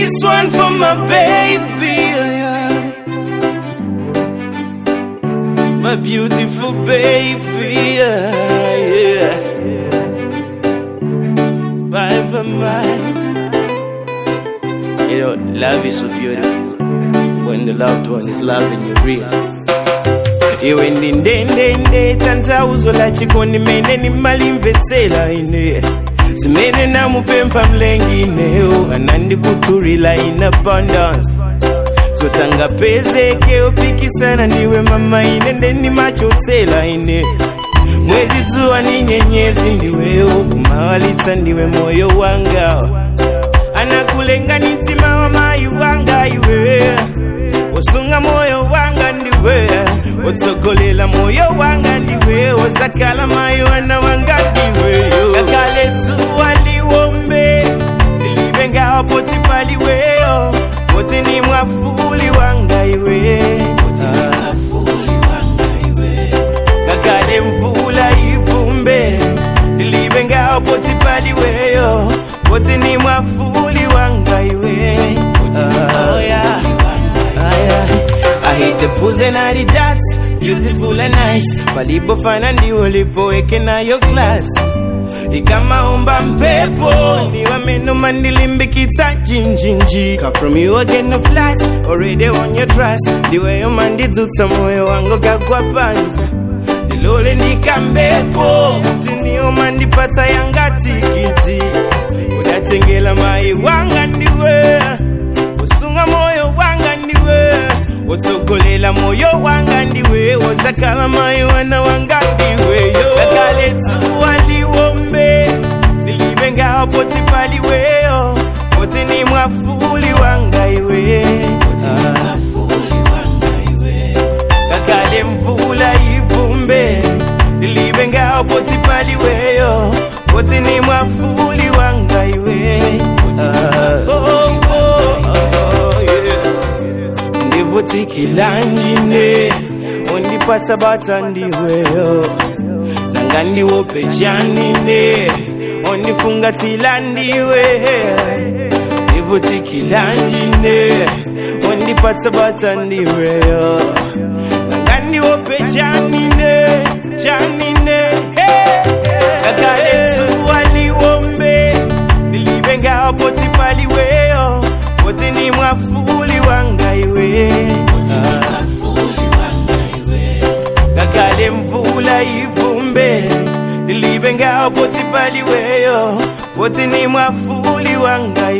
This one for my baby, yeah. my beautiful baby, yeah. yeah. Bye, bye, bye. You know, love is so beautiful when the loved one is loving you real. iwe ndi ndendende tanthauzo la chikondi mene nimalimvetsera ine zimene namupempha mlengi ineyo anandikuthulira in abundance. Zotangapezeke upikisana ndiwe mama ine ndenimachotsera ine. Mwezi dzuwa ni nyenyezi ndiweyo kumawalitsa ndiwe moyo wanga. Anakulenga ni mtima wa mayi wanga iwe. Wosunga moyo wanga ndiwe wotsogolela moyo wanga ndiwe wozakala mayi wana wanga poti paliweyo poti ni mwafuli wanga iwe. Kakale mvula ivumbe lilibe ngawa poti paliweyo poti ni mwafuli wanga iwe. Oh, yeah. Ah, yeah. I hate the pose and I the dots, beautiful and nice. Palipofana ndiwo lipoweke nayo glass ikamaomba mpepo. Ndiwa meno mandilimbikitsa jinjinji Come from you again no flies already on your trust. Ndiweyo mandidzutsa moyo wangu kagwa panza ndilole ndikambepo kuti niyo mandipatsa yanga tikiti udatengela mayi wanga ndiwe. Usunga moyo wanga ndiwe. Wotsogolela moyo wanga ndiwe. Wozakala mayi wana wanga ndiweyo dzuwa liwombe wa poti paliweyo poti ni mwafuli wanga iwe kakale mvula ivumbe lilibe ngawo poti paliweyo poti ni mwafuli wanga iwe ndivutikila njine undipata batandiweyo oh, oh, oh, yeah. Undifungatila ndiwe ndivutikila njine undipatsa bata ndiweyo nanga ndiwope chanine chanine ivumbe ndilibe ngawa poti paliweyo poti ni mwafuli wanga